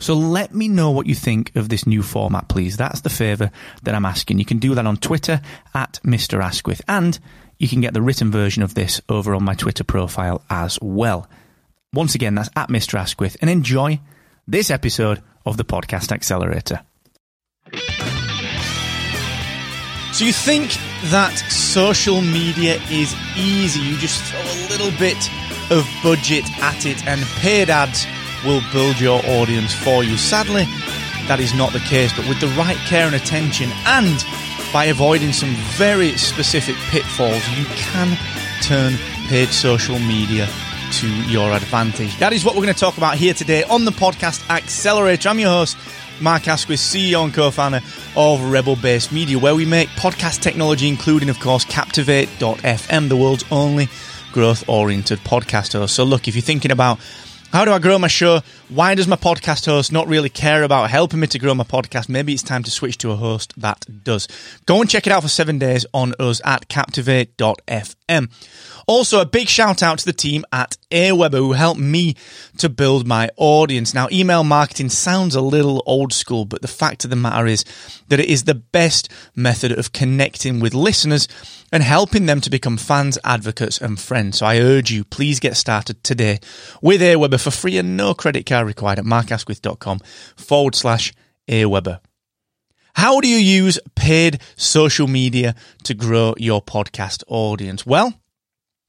So let me know what you think of this new format, please. That's the favour that I'm asking. You can do that on Twitter at Mr. Asquith, and you can get the written version of this over on my Twitter profile as well. Once again, that's at Mr. Asquith, and enjoy this episode of the Podcast Accelerator. So you think that social media is easy? You just throw a little bit of budget at it, and paid ads will build your audience for you. Sadly, that is not the case, but with the right care and attention, and by avoiding some very specific pitfalls, you can turn paid social media to your advantage. That is what we're going to talk about here today on the podcast Accelerator. I'm your host, Mark Asquith, CEO and co founder of Rebel Base Media, where we make podcast technology, including, of course, Captivate.fm, the world's only growth oriented podcast host. So, look, if you're thinking about how do I grow my show? Why does my podcast host not really care about helping me to grow my podcast? Maybe it's time to switch to a host that does. Go and check it out for seven days on us at captivate.fm. Also, a big shout out to the team at Aweber who helped me to build my audience. Now, email marketing sounds a little old school, but the fact of the matter is that it is the best method of connecting with listeners and helping them to become fans, advocates, and friends. So I urge you, please get started today with Aweber for free and no credit card required at markasquith.com forward slash Aweber. How do you use paid social media to grow your podcast audience? Well,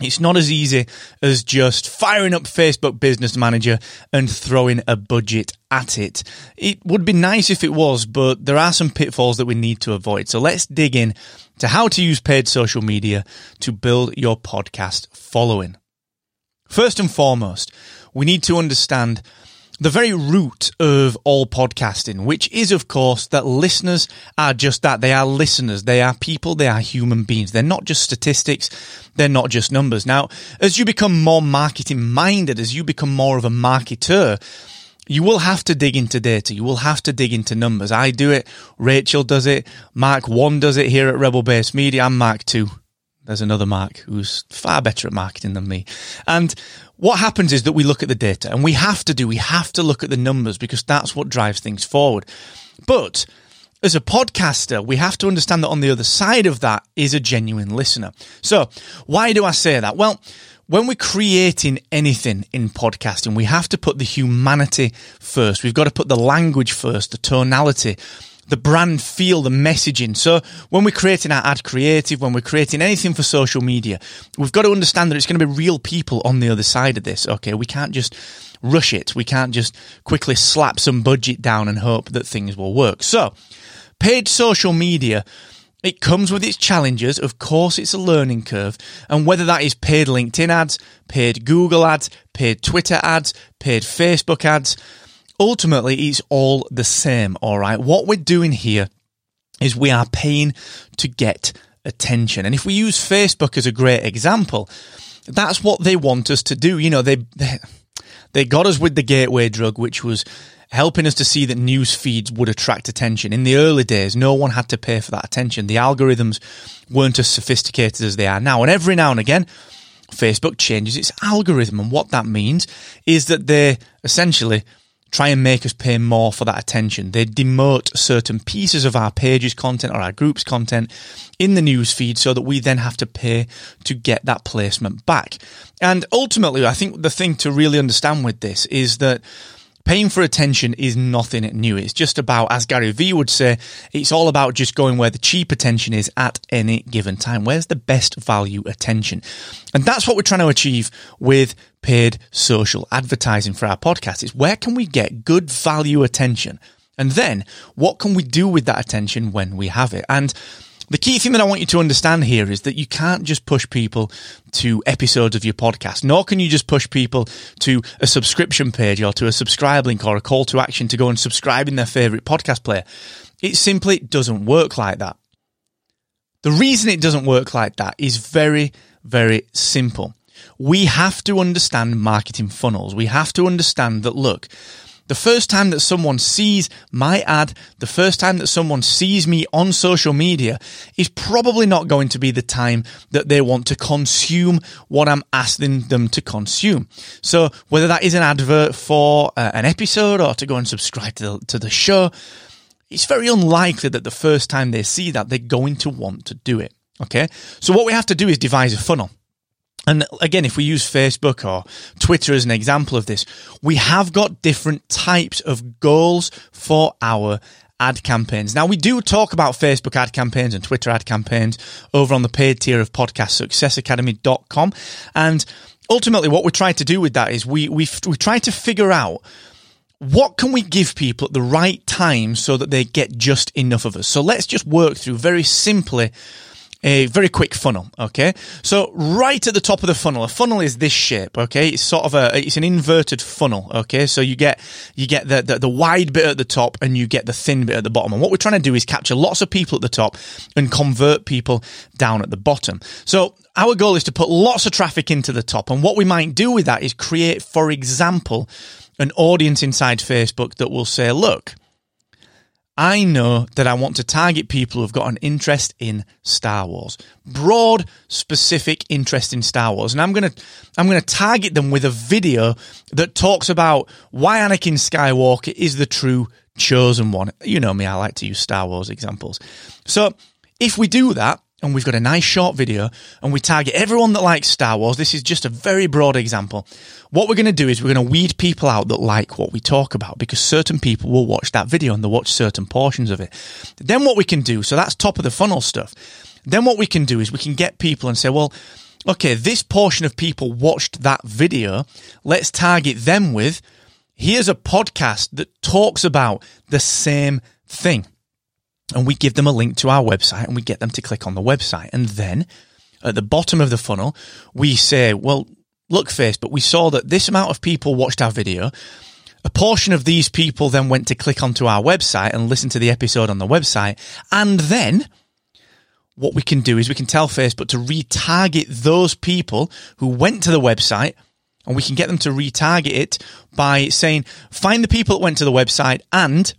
it's not as easy as just firing up Facebook Business Manager and throwing a budget at it. It would be nice if it was, but there are some pitfalls that we need to avoid. So let's dig in to how to use paid social media to build your podcast following. First and foremost, we need to understand the very root of all podcasting, which is, of course, that listeners are just that. They are listeners. They are people. They are human beings. They're not just statistics. They're not just numbers. Now, as you become more marketing minded, as you become more of a marketer, you will have to dig into data. You will have to dig into numbers. I do it. Rachel does it. Mark 1 does it here at Rebel Base Media. I'm Mark 2. There's another Mark who's far better at marketing than me. And what happens is that we look at the data and we have to do, we have to look at the numbers because that's what drives things forward. But as a podcaster, we have to understand that on the other side of that is a genuine listener. So why do I say that? Well, when we're creating anything in podcasting, we have to put the humanity first. We've got to put the language first, the tonality, the brand feel, the messaging. So when we're creating our ad creative, when we're creating anything for social media, we've got to understand that it's going to be real people on the other side of this. Okay. We can't just rush it. We can't just quickly slap some budget down and hope that things will work. So paid social media, it comes with its challenges. Of course, it's a learning curve. And whether that is paid LinkedIn ads, paid Google ads, paid Twitter ads, paid Facebook ads, ultimately it's all the same, all right? What we're doing here is we are paying to get attention. And if we use Facebook as a great example, that's what they want us to do. You know, they, they, got us with the gateway drug, which was helping us to see that news feeds would attract attention. In the early days, no one had to pay for that attention. The algorithms weren't as sophisticated as they are now. And every now and again, Facebook changes its algorithm. And what that means is that they essentially try and make us pay more for that attention. They demote certain pieces of our page's content or our group's content in the news feed so that we then have to pay to get that placement back. And ultimately, I think the thing to really understand with this is that Paying for attention is nothing new. It's just about, as Gary Vee would say, it's all about just going where the cheap attention is at any given time. Where's the best value attention? And that's what we're trying to achieve with paid social advertising for our podcast is where can we get good value attention? And then what can we do with that attention when we have it? And the key thing that I want you to understand here is that you can't just push people to episodes of your podcast, nor can you just push people to a subscription page or to a subscribe link or a call to action to go and subscribe in their favorite podcast player. It simply doesn't work like that. The reason it doesn't work like that is very, very simple. We have to understand marketing funnels. We have to understand that, look, the first time that someone sees my ad, the first time that someone sees me on social media is probably not going to be the time that they want to consume what I'm asking them to consume. So whether that is an advert for uh, an episode or to go and subscribe to the, to the show, it's very unlikely that the first time they see that, they're going to want to do it. Okay. So what we have to do is devise a funnel. And again, if we use Facebook or Twitter as an example of this, we have got different types of goals for our ad campaigns. Now we do talk about Facebook ad campaigns and Twitter ad campaigns over on the paid tier of podcastsuccessacademy.com. And ultimately what we try to do with that is we, we, we try to figure out what can we give people at the right time so that they get just enough of us? So let's just work through very simply a very quick funnel. Okay. So right at the top of the funnel, a funnel is this shape. Okay. It's sort of a, it's an inverted funnel. Okay. So you get, you get the, the, the wide bit at the top and you get the thin bit at the bottom. And what we're trying to do is capture lots of people at the top and convert people down at the bottom. So our goal is to put lots of traffic into the top. And what we might do with that is create, for example, an audience inside Facebook that will say, look, I know that I want to target people who've got an interest in Star Wars, broad, specific interest in Star Wars, and I'm gonna I'm gonna target them with a video that talks about why Anakin Skywalker is the true chosen one. You know me, I like to use Star Wars examples. So if we do that, and we've got a nice short video and we target everyone that likes Star Wars. This is just a very broad example. What we're going to do is we're going to weed people out that like what we talk about because certain people will watch that video and they'll watch certain portions of it. Then what we can do, so that's top of the funnel stuff. Then what we can do is we can get people and say, well, okay, this portion of people watched that video. Let's target them with, here's a podcast that talks about the same thing and we give them a link to our website and we get them to click on the website. And then at the bottom of the funnel, we say, well, look, Facebook, we saw that this amount of people watched our video. A portion of these people then went to click onto our website and listen to the episode on the website. And then what we can do is we can tell Facebook to retarget those people who went to the website and we can get them to retarget it by saying, find the people that went to the website and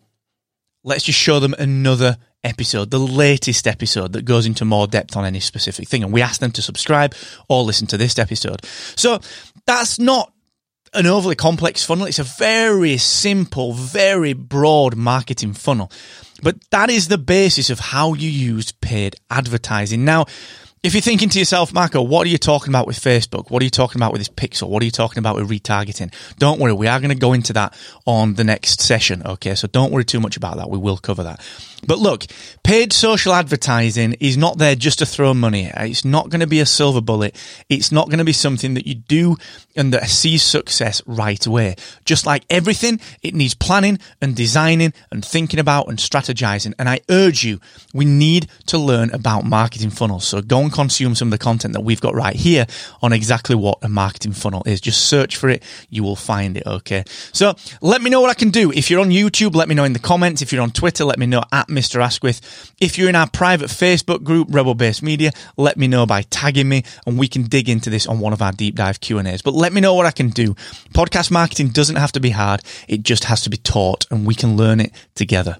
let's just show them another episode, the latest episode that goes into more depth on any specific thing. And we ask them to subscribe or listen to this episode. So that's not an overly complex funnel. It's a very simple, very broad marketing funnel. But that is the basis of how you use paid advertising. Now, if you're thinking to yourself, Marco, what are you talking about with Facebook? What are you talking about with this pixel? What are you talking about with retargeting? Don't worry, we are going to go into that on the next session. Okay, so don't worry too much about that. We will cover that. But look, paid social advertising is not there just to throw money. It's not going to be a silver bullet. It's not going to be something that you do and that sees success right away. Just like everything, it needs planning and designing and thinking about and strategizing. And I urge you, we need to learn about marketing funnels. So go and consume some of the content that we've got right here on exactly what a marketing funnel is. Just search for it. You will find it. Okay. So let me know what I can do. If you're on YouTube, let me know in the comments. If you're on Twitter, let me know at Mr. Asquith. If you're in our private Facebook group, Rebel Base Media, let me know by tagging me and we can dig into this on one of our deep dive Q&As. But let me know what I can do. Podcast marketing doesn't have to be hard. It just has to be taught and we can learn it together.